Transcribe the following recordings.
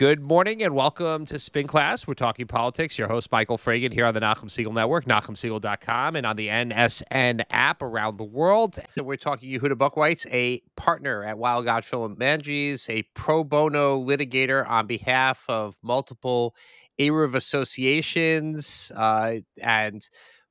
Good morning and welcome to Spin Class. We're talking politics. Your host, Michael Fragin, here on the Nachum Segal Network, NachumSegal.com, and on the NSN app around the world. We're talking Yehuda Buchweitz, a partner at Weil Gotshal and Manges, a pro bono litigator on behalf of multiple Eruv associations uh, and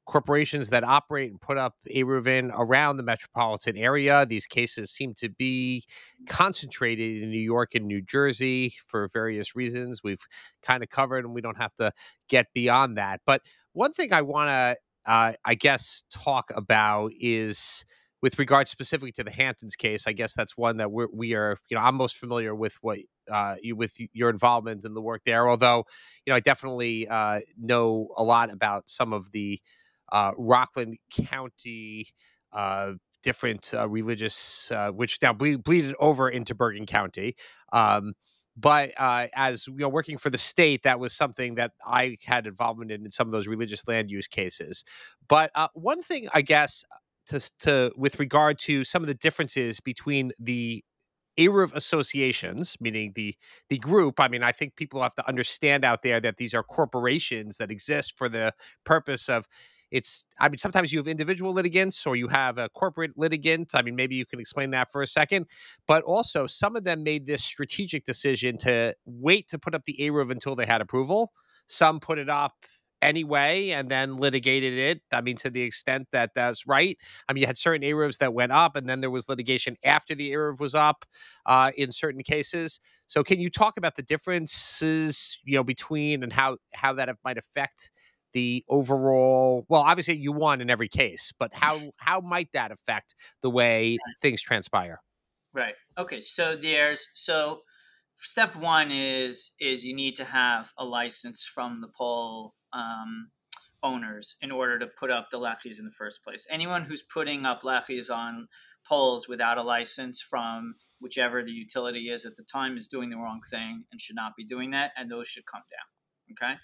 corporations that operate and put up Eruvin around the metropolitan area. These cases seem to be concentrated in New York and New Jersey for various reasons. We've kind of covered, and we don't have to get beyond that. But one thing I want to, uh, I guess, talk about is with regard specifically to the Hamptons case. I guess that's one that we're, we are, you know, I'm most familiar with what uh, you with your involvement in the work there. Although, you know, I definitely uh, know a lot about some of the uh, Rockland County, uh, different uh, religious, uh, which now ble- bleeded over into Bergen County. Um, but uh, as you know, working for the state, that was something that I had involvement in in some of those religious land use cases. But uh, one thing, I guess, to, to with regard to some of the differences between the Eruv associations, meaning the the group. I mean, I think people have to understand out there that these are corporations that exist for the purpose of it's i mean sometimes you have individual litigants or you have a corporate litigant i mean maybe you can explain that for a second but also some of them made this strategic decision to wait to put up the Eruv until they had approval. Some put it up anyway and then litigated it i mean to the extent that that's right. I mean you had certain Eruvs that went up and then there was litigation after the Eruv was up uh, in certain cases. So can you talk about the differences you know between and how how that might affect the overall well obviously you won in every case but how how might that affect the way things transpire? Right. Okay so there's so step one is is you need to have a license from the pole um, owners in order to put up the lechis in the first place. Anyone who's putting up lechis on poles without a license from whichever the utility is at the time is doing the wrong thing and should not be doing that and those should come down okay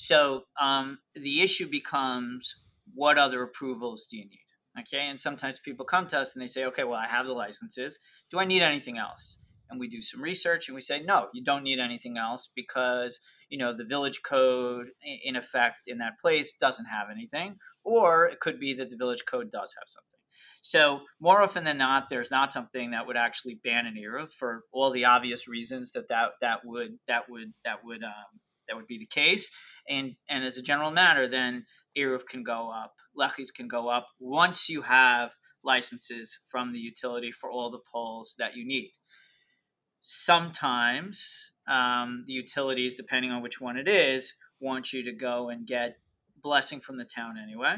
so um, the issue becomes what other approvals do you need? Okay, and sometimes people come to us and they say, okay, well, I have the licenses. Do I need anything else? And we do some research and we say, no, you don't need anything else because you know the village code in effect in that place doesn't have anything, or it could be that the village code does have something. So more often than not, there's not something that would actually ban an eruv for all the obvious reasons that that that would that would that would um, that would be the case. And and as a general matter, then Eruv can go up, Lechis can go up once you have licenses from the utility for all the poles that you need. Sometimes um, the utilities, depending on which one it is, want you to go and get blessing from the town anyway.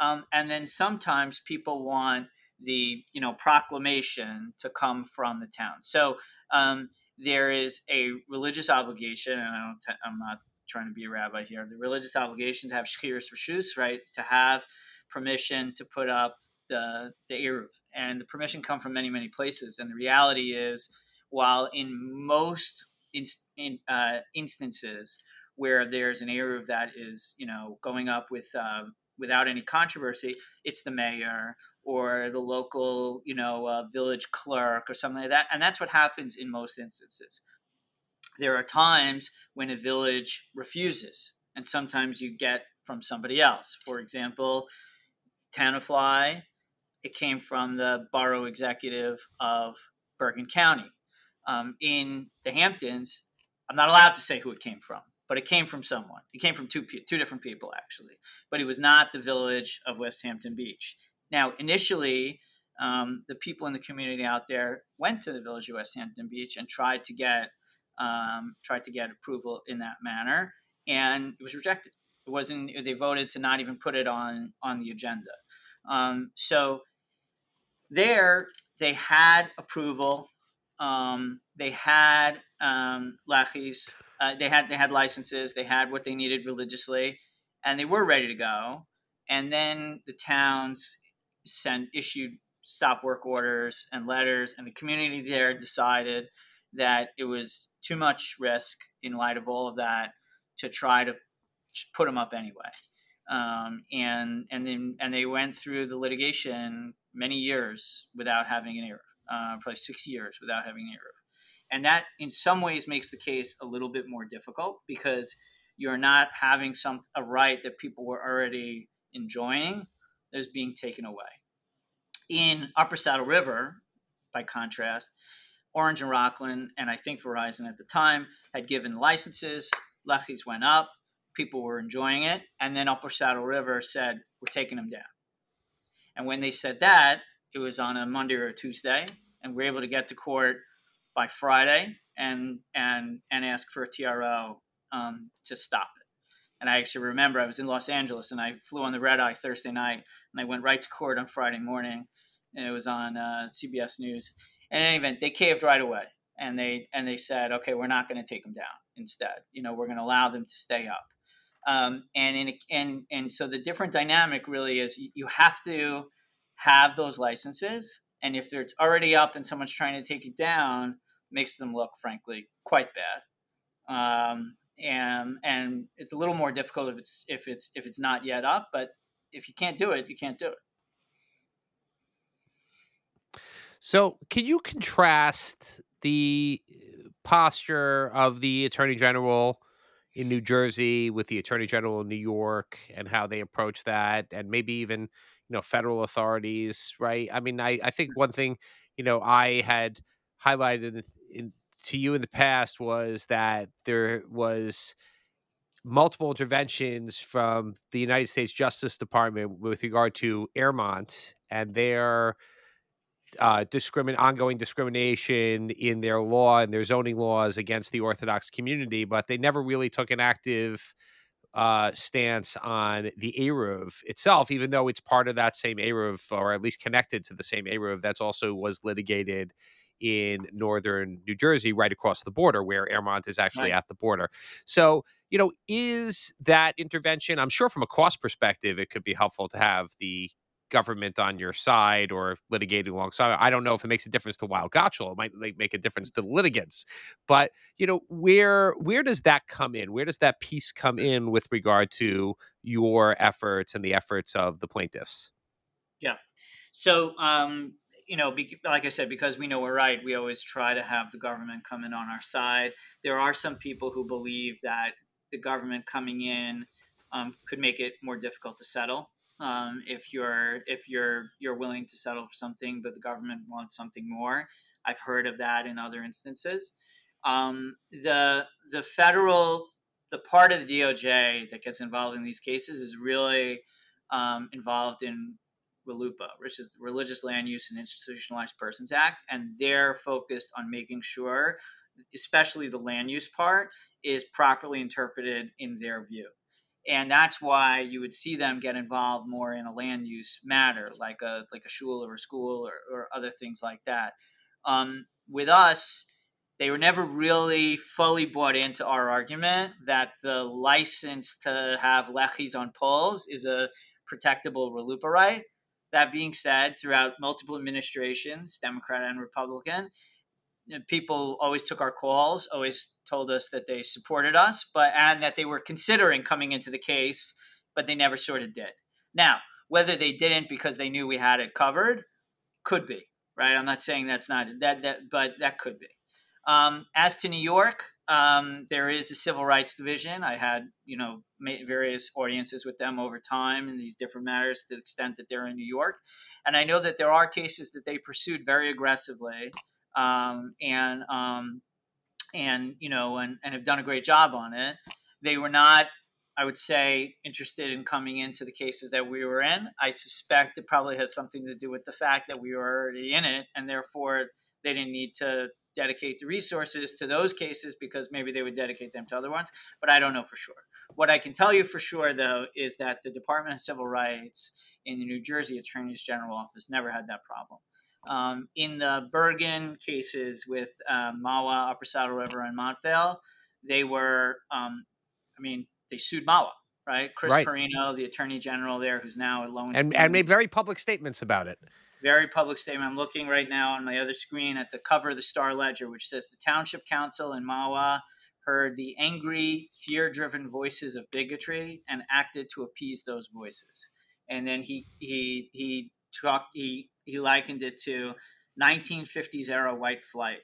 Um, and then sometimes people want the you know proclamation to come from the town. So um, there is a religious obligation, and I don't, I'm not trying to be a rabbi here. The religious obligation to have schiras reshus, right? To have permission to put up the the eruv, and the permission come from many many places. And the reality is, while in most in, in uh, instances where there's an eruv that is you know going up with uh, without any controversy, it's the mayor or the local, you know, uh, village clerk or something like that. And that's what happens in most instances. There are times when a village refuses, and sometimes you get from somebody else. For example, Tenafly, it came from the borough executive of Bergen County. Um, in the Hamptons, I'm not allowed to say who it came from, but it came from someone. It came from two two different people actually, but it was not the village of Westhampton Beach. Now, initially, um, the people in the community out there went to the village of Westhampton Beach and tried to get um, tried to get approval in that manner, and it was rejected. It wasn't. They voted to not even put it on on the agenda. Um, so there, they had approval. Um, they had um, lechis. Uh, they had they had licenses. They had what they needed religiously, and they were ready to go. And then the towns sent issued stop work orders and letters, and the community there decided that it was too much risk in light of all of that to try to put them up anyway. Um, and and then and they went through the litigation many years without having an Eruv, uh, probably six years without having an Eruv. and that in some ways makes the case a little bit more difficult because you're not having some a right that people were already enjoying that is being taken away. In Upper Saddle River, by contrast, Orange and Rockland, and I think Verizon at the time, had given licenses. Lechis went up, people were enjoying it, and then Upper Saddle River said, We're taking them down. And when they said that, it was on a Monday or a Tuesday, and we are able to get to court by Friday and and and ask for a TRO um, to stop. And I actually remember I was in Los Angeles and I flew on the red eye Thursday night and I went right to court on Friday morning. And it was on uh, CBS News. And in any event, they caved right away and they and they said, okay, we're not going to take them down. Instead, you know, we're going to allow them to stay up. Um, and in and and so the different dynamic really is you have to have those licenses, and if it's already up and someone's trying to take it down, makes them look, frankly, quite bad. Um, and and it's a little more difficult if it's if it's if it's not yet up. But if you can't do it, you can't do it. So, can you contrast the uh, posture of the Attorney General in New Jersey with the Attorney General in New York and how they approach that, and maybe even you know federal authorities, right? I mean, I I think one thing you know I had highlighted in, to you in the past was that there was multiple interventions from the United States Justice Department with regard to Airmont and their uh, discrimin- ongoing discrimination in their law and their zoning laws against the Orthodox community, but they never really took an active uh, stance on the Eruv itself, even though it's part of that same Eruv, or at least connected to the same Eruv that's also was litigated in northern New Jersey, right across the border, where Airmont is actually right. at the border. So, you know, is that intervention? I'm sure from a cost perspective, it could be helpful to have the government on your side or litigating alongside. I don't know if it makes a difference to Weil Gotshal. It might make a difference to the litigants. But you know, where where does that come in? Where does that piece come in with regard to your efforts and the efforts of the plaintiffs? Yeah. So um, you know, be, like I said, because we know we're right, we always try to have the government come in on our side. There are some people who believe that the government coming in um, could make it more difficult to settle. Um, if you're if you're you're willing to settle for something, but the government wants something more. I've heard of that in other instances. Um, the the federal the part of the DOJ that gets involved in these cases is really um, involved in RLUIPA, which is the Religious Land Use and Institutionalized Persons Act, and they're focused on making sure, especially the land use part, is properly interpreted in their view. And that's why you would see them get involved more in a land use matter, like a like a shul or a school or, or other things like that. Um, with us, they were never really fully bought into our argument that the license to have lechis on poles is a protectable RLUIPA right that being said, throughout multiple administrations, Democrat and Republican, people always took our calls, always told us that they supported us, but and that they were considering coming into the case, but they never sort of did. Now, whether they didn't because they knew we had it covered, could be right. I'm not saying that's not that that, but that could be. Um, as to New York, um, there is a civil rights division. I had, you know, various audiences with them over time in these different matters to the extent that they're in New York. And I know that there are cases that they pursued very aggressively um, and, um, and, you know, and, and have done a great job on it. They were not, I would say, interested in coming into the cases that we were in. I suspect it probably has something to do with the fact that we were already in it and therefore they didn't need to dedicate the resources to those cases because maybe they would dedicate them to other ones, but I don't know for sure. What I can tell you for sure, though, is that the Department of Civil Rights in the New Jersey Attorney's General Office never had that problem. Um, in the Bergen cases with um, Mahwah, Upper Saddle River, and Montvale, they were, um, I mean, they sued Mahwah, right? Chris right. Porrino, the Attorney General there, who's now at Lowenstein. And, and made very public statements about it very public statement. I'm looking right now on my other screen at the cover of the Star Ledger, which says the Township Council in Mahwah heard the angry, fear driven voices of bigotry and acted to appease those voices. And then he, he, he talked, he, he likened it to 1950s era white flight.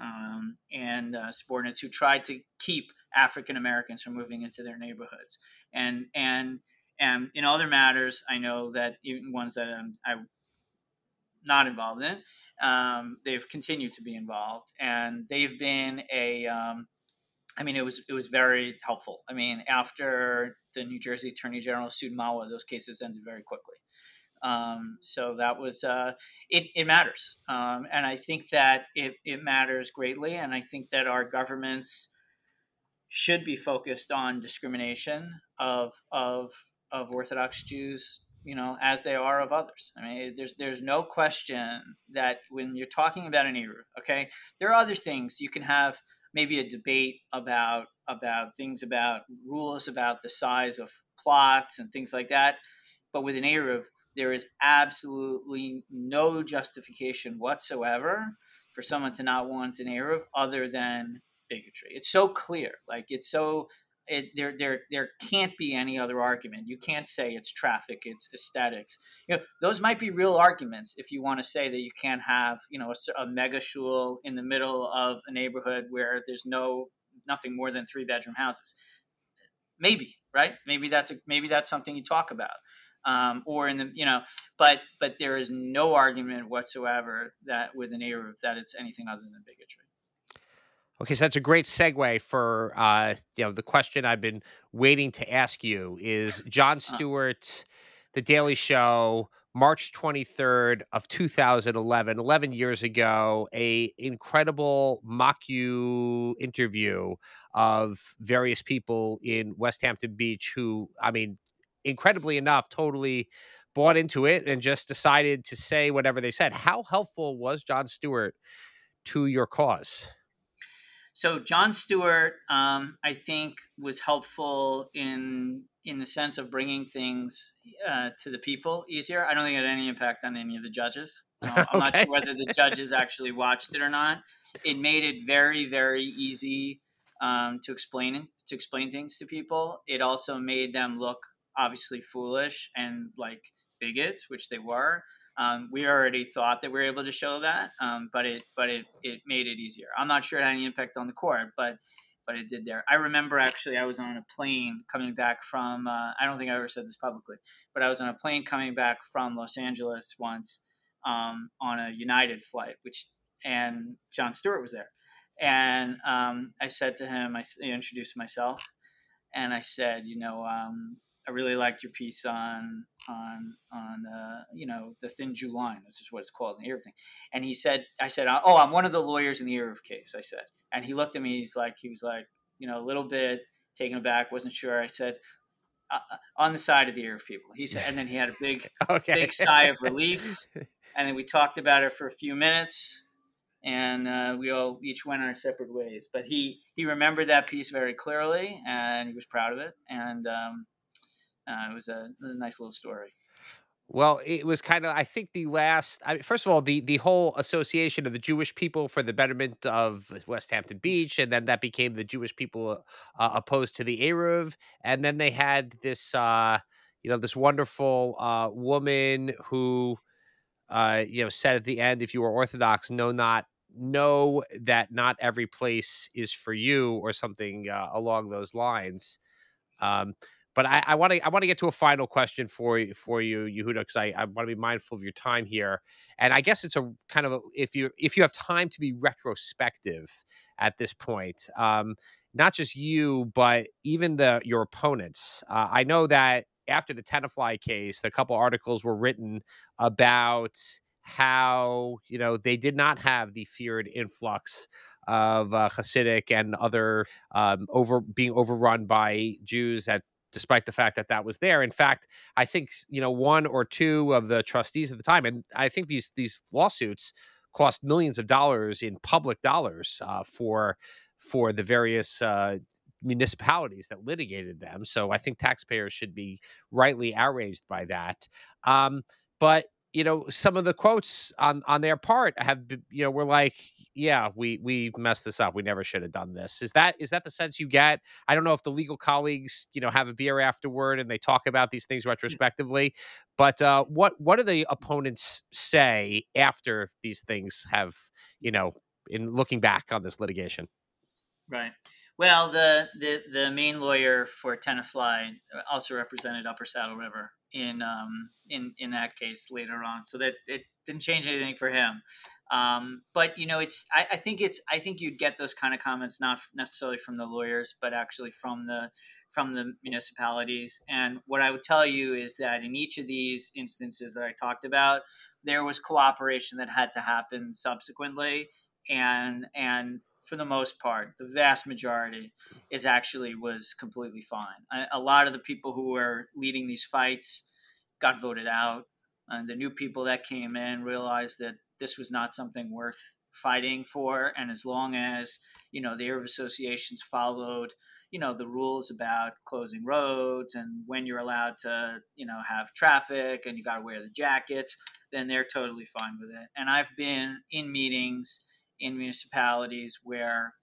um, and uh, subordinates who tried to keep African Americans from moving into their neighborhoods. And and and in other matters, I know that even ones that I'm, I'm not involved in, um, they've continued to be involved, and they've been a. Um, I mean, it was it was very helpful. I mean, after the New Jersey Attorney General sued Mahwah, those cases ended very quickly. Um, so that was uh, it. It matters, um, and I think that it it matters greatly. And I think that our governments should be focused on discrimination of of of Orthodox Jews, you know, as they are of others. I mean, there's there's no question that when you're talking about an eruv, okay, there are other things you can have maybe a debate about about things about rules about the size of plots and things like that. But with an eruv, there is absolutely no justification whatsoever for someone to not want an eruv other than bigotry. It's so clear, like it's so it, there there there can't be any other argument. You can't say it's traffic, it's aesthetics. You know, those might be real arguments if you want to say that you can't have you know a, a mega shul in the middle of a neighborhood where there's no nothing more than three bedroom houses. Maybe right? Maybe that's a, maybe that's something you talk about. Um, or in the you know, but but there is no argument whatsoever that with an eruv that it's anything other than bigotry. Okay, so that's a great segue for uh, you know the question I've been waiting to ask you is Jon Stewart, The Daily Show, March 23rd of 2011, 11 years ago, a incredible mock you interview of various people in Westhampton Beach who, I mean, incredibly enough, totally bought into it and just decided to say whatever they said. How helpful was Jon Stewart to your cause? So Jon Stewart, um, I think, was helpful in in the sense of bringing things uh, to the people easier. I don't think it had any impact on any of the judges. Uh, I'm not sure whether the judges actually watched it or not. It made it very, very easy um, to explain to explain things to people. It also made them look obviously foolish and like bigots, which they were. Um, we already thought that we were able to show that, um, but it but it it made it easier. I'm not sure it had any impact on the court, but but it did there. I remember actually I was on a plane coming back from uh, I don't think I ever said this publicly, but I was on a plane coming back from Los Angeles once um, on a United flight, which and Jon Stewart was there, and um, I said to him, I introduced myself, and I said, you know, um, I really liked your piece on on on uh, you know the thin Jew line. This is what it's called in the thing. And he said, I said, oh, I'm one of the lawyers in the eruv case. I said, and he looked at me. He's like, he was like, you know, a little bit taken aback, wasn't sure. I said, uh, uh on the side of the eruv people. He said, and then he had a big okay. big sigh of relief. and then we talked about it for a few minutes and uh, we all each went our separate ways. But he he remembered that piece very clearly, and he was proud of it. And um, uh, it was a, a, nice little story. Well, it was kind of. I think the last. I mean, first of all, the the whole association of the Jewish people for the betterment of Westhampton Beach, and then that became the Jewish people uh, opposed to the eruv, and then they had this, uh, you know, this wonderful uh, woman who, uh, you know, said at the end, if you were Orthodox, know not know that not every place is for you, or something uh, along those lines. Um, but I want to I want to get to a final question for you for you, Yehuda, because I, I want to be mindful of your time here. And I guess it's a kind of a, if you if you have time to be retrospective at this point, um, not just you, but even the your opponents. Uh, I know that after the Tenafly case, a couple articles were written about how you know they did not have the feared influx of uh, Hasidic and other um, over being overrun by Jews at despite the fact that that was there. In fact, I think you know one or two of the trustees at the time, and I think these these lawsuits cost millions of dollars in public dollars uh, for for the various uh, municipalities that litigated them. So I think taxpayers should be rightly outraged by that. Um, but you know some of the quotes on on their part have you know we're like yeah we we messed this up. We never should have done this. Is that is that the sense you get? I don't know if the legal colleagues you know have a beer afterward and they talk about these things retrospectively but uh what what do the opponents say after these things have you know in looking back on this litigation? Right. Well, the, the, the main lawyer for Tenafly also represented Upper Saddle River in um, in in that case later on, so that it didn't change anything for him. Um, but you know, it's I, I think it's I think you'd get those kind of comments not necessarily from the lawyers, but actually from the from the municipalities. And what I would tell you is that in each of these instances that I talked about, there was cooperation that had to happen subsequently, and and for the most part, the vast majority is actually was completely fine. A, lot of the people who were leading these fights got voted out, and the new people that came in realized that this was not something worth fighting for. And as long as you know the Eruv associations followed, you know the rules about closing roads and when you're allowed to, you know, have traffic and you got to wear the jackets, then they're totally fine with it. And I've been in meetings in municipalities where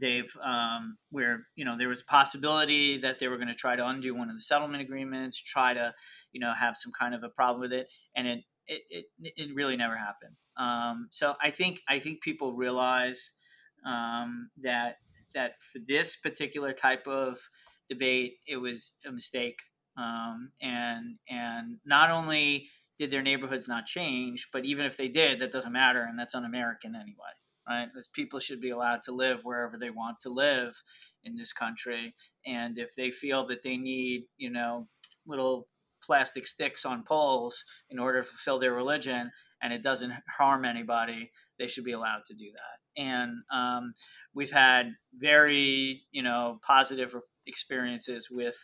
they've um, where you know there was a possibility that they were going to try to undo one of the settlement agreements try to you know have some kind of a problem with it and it it, it, it really never happened. Um, so i think i think people realize um, that that for this particular type of debate it was a mistake. Um, and and not only did their neighborhoods not change? But even if they did, that doesn't matter, and that's un-American anyway, right? Because people should be allowed to live wherever they want to live in this country, and if they feel that they need, you know, little plastic sticks on poles in order to fulfill their religion, and it doesn't harm anybody, they should be allowed to do that. And um, we've had very, you know, positive experiences with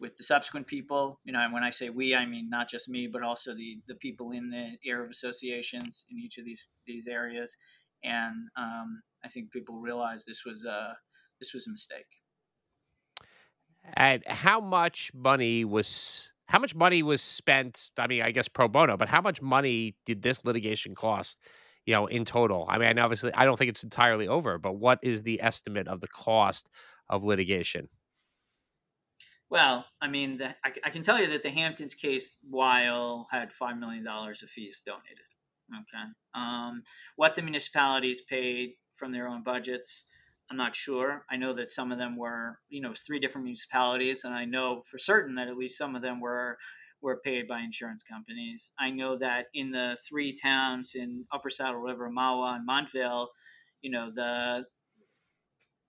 with the subsequent people. You know, and when I say we, I mean not just me, but also the the people in the Eruv associations in each of these these areas. And um, I think people realize this was a this was a mistake. And how much money was how much money was spent? I mean, I guess pro bono, but how much money did this litigation cost? You know, in total. I mean, obviously, I don't think it's entirely over, but what is the estimate of the cost of litigation? Well, I mean, the, I, I, can tell you that the Hamptons case, while had $5 million of fees donated. Okay. Um, what the municipalities paid from their own budgets, I'm not sure. I know that some of them were, you know, it was three different municipalities, and I know for certain that at least some of them were were paid by insurance companies. I know that in the three towns in Upper Saddle River, Mahwah and Montvale, you know, the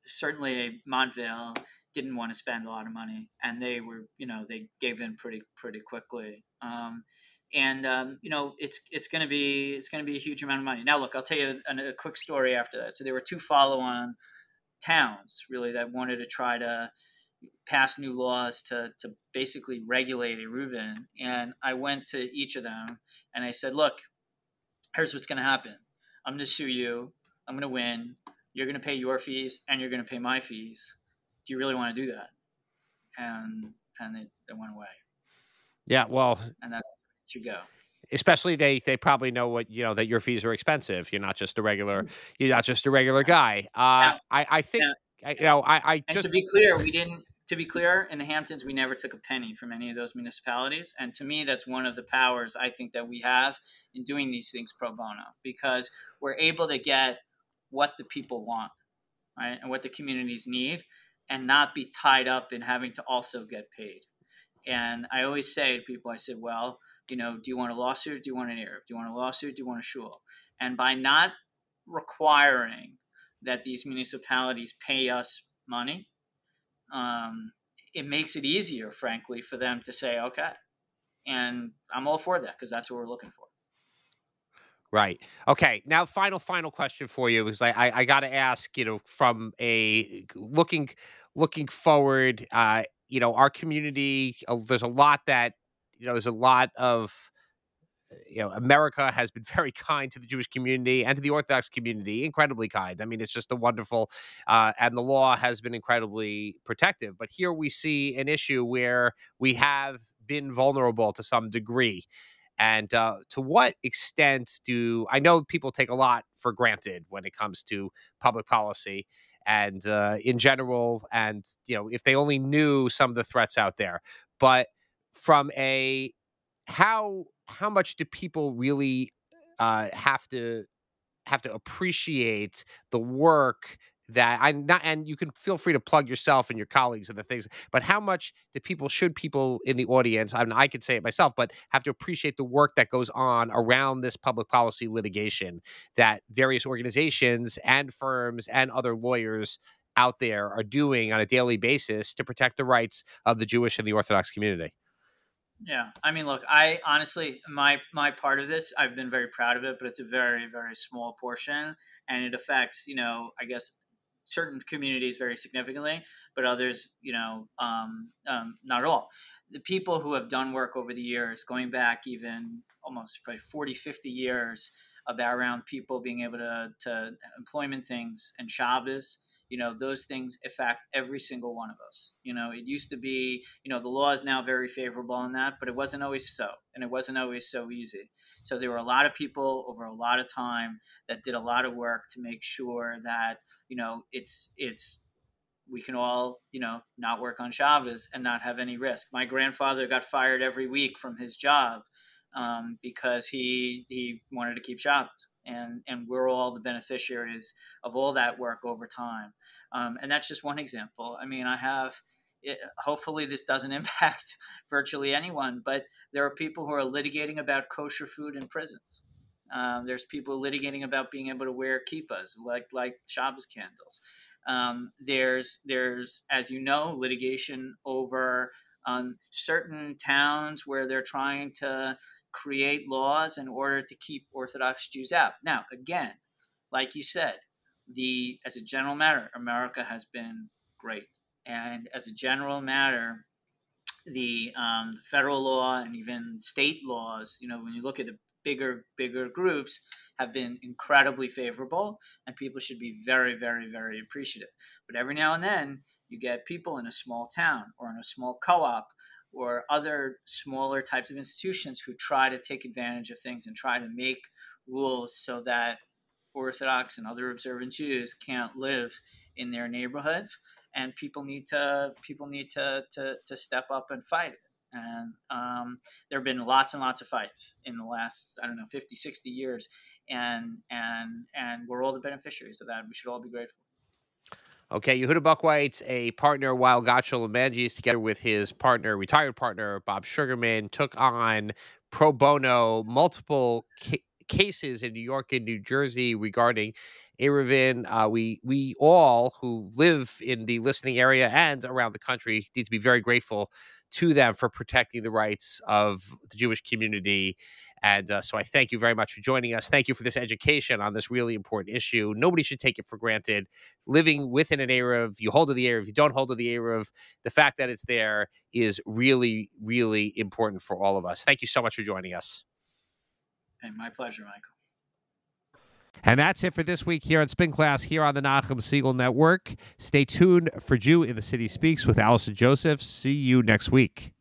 certainly Montvale didn't want to spend a lot of money, and they were, you know, they gave in pretty pretty quickly. Um, and um, you know, it's it's going to be it's going to be a huge amount of money. Now, look, I'll tell you a, a quick story after that. So there were two follow-on towns really that wanted to try to pass new laws to to basically regulate Eruv, and I went to each of them and I said, look, here's what's going to happen. I'm going to sue you. I'm going to win. You're going to pay your fees, and you're going to pay my fees do you really want to do that? And and they, they went away. Yeah, well, and that's you go. Especially they they probably know what you know that your fees are expensive. You're not just a regular you're not just a regular guy. Uh, now, I I think now, I, you know I I and just, to be clear, we didn't. To be clear, in the Hamptons, we never took a penny from any of those municipalities, and to me, that's one of the powers I think that we have in doing these things pro bono because we're able to get what the people want, right, and what the communities need, and not be tied up in having to also get paid. And I always say to people, I said, well, you know, do you want a lawsuit? Do you want an Eruv? Do you want a lawsuit? Do you want a shul? And by not requiring that these municipalities pay us money, um, it makes it easier, frankly, for them to say, okay. And I'm all for that because that's what we're looking for. Right. Okay. Now, final, final question for you because I, I, I got to ask, you know, from a looking, looking forward, uh, you know, our community, uh, there's a lot that, you know, there's a lot of, you know, America has been very kind to the Jewish community and to the Orthodox community, incredibly kind. I mean, it's just a wonderful, uh, and the law has been incredibly protective. But here we see an issue where we have been vulnerable to some degree. And uh, to what extent do I know people take a lot for granted when it comes to public policy and uh, in general, and you know if they only knew some of the threats out there, but from a how how much do people really uh, have to have to appreciate the work that I not and you can feel free to plug yourself and your colleagues and the things, but how much do people should people in the audience, I mean I could say it myself, but have to appreciate the work that goes on around this public policy litigation that various organizations and firms and other lawyers out there are doing on a daily basis to protect the rights of the Jewish and the Orthodox community. Yeah, I mean, look, I honestly, my my part of this, I've been very proud of it, but it's a very very small portion, and it affects, you know, I guess certain communities very significantly, but others, you know, um, um, not at all. The people who have done work over the years, going back even almost probably 40, 50 years, about around people being able to, to employment things and Shabbos, you know those things affect every single one of us you know it used to be you know the law is now very favorable on that but it wasn't always so and it wasn't always so easy so there were a lot of people over a lot of time that did a lot of work to make sure that you know it's it's we can all, you know, not work on Shabbos and not have any risk. My grandfather got fired every week from his job um, because he he wanted to keep Shabbos, and and we're all the beneficiaries of all that work over time. Um, and that's just one example. I mean, I have. It, hopefully, this doesn't impact virtually anyone, but there are people who are litigating about kosher food in prisons. Um, there's people litigating about being able to wear kippas, like like Shabbos candles. Um, there's there's as you know litigation over um, certain towns where they're trying to create laws in order to keep Orthodox Jews out. Now, again, like you said, the as a general matter, America has been great, and as a general matter, the um, federal law and even state laws, you know, when you look at the bigger bigger groups, have been incredibly favorable, and people should be very, very, very appreciative. But every now and then, you get people in a small town or in a small co-op or other smaller types of institutions who try to take advantage of things and try to make rules so that Orthodox and other observant Jews can't live in their neighborhoods, and people need to people need to to, to step up and fight it. And um, there have been lots and lots of fights in the last I don't know 50, 60 years, and and and we're all the beneficiaries of that. We should all be grateful. Okay, Yehuda Buchweitz, a partner Weil Gotshal Manges, together with his partner, retired partner Bob Sugarman, took on pro bono multiple ca- cases in New York and New Jersey regarding Eruvin. Uh, we we all who live in the listening area and around the country need to be very grateful to them for protecting the rights of the Jewish community. And uh, so I thank you very much for joining us. Thank you for this education on this really important issue. Nobody should take it for granted. Living within an era of you hold to the Eruv, you don't hold to the Eruv, the fact that it's there is really, really important for all of us. Thank you so much for joining us. Hey, my pleasure, Michael. And that's it for this week here on Spin Class here on the Nachum Segal Network. Stay tuned for Jew in the City Speaks with Allison Josephs. See you next week.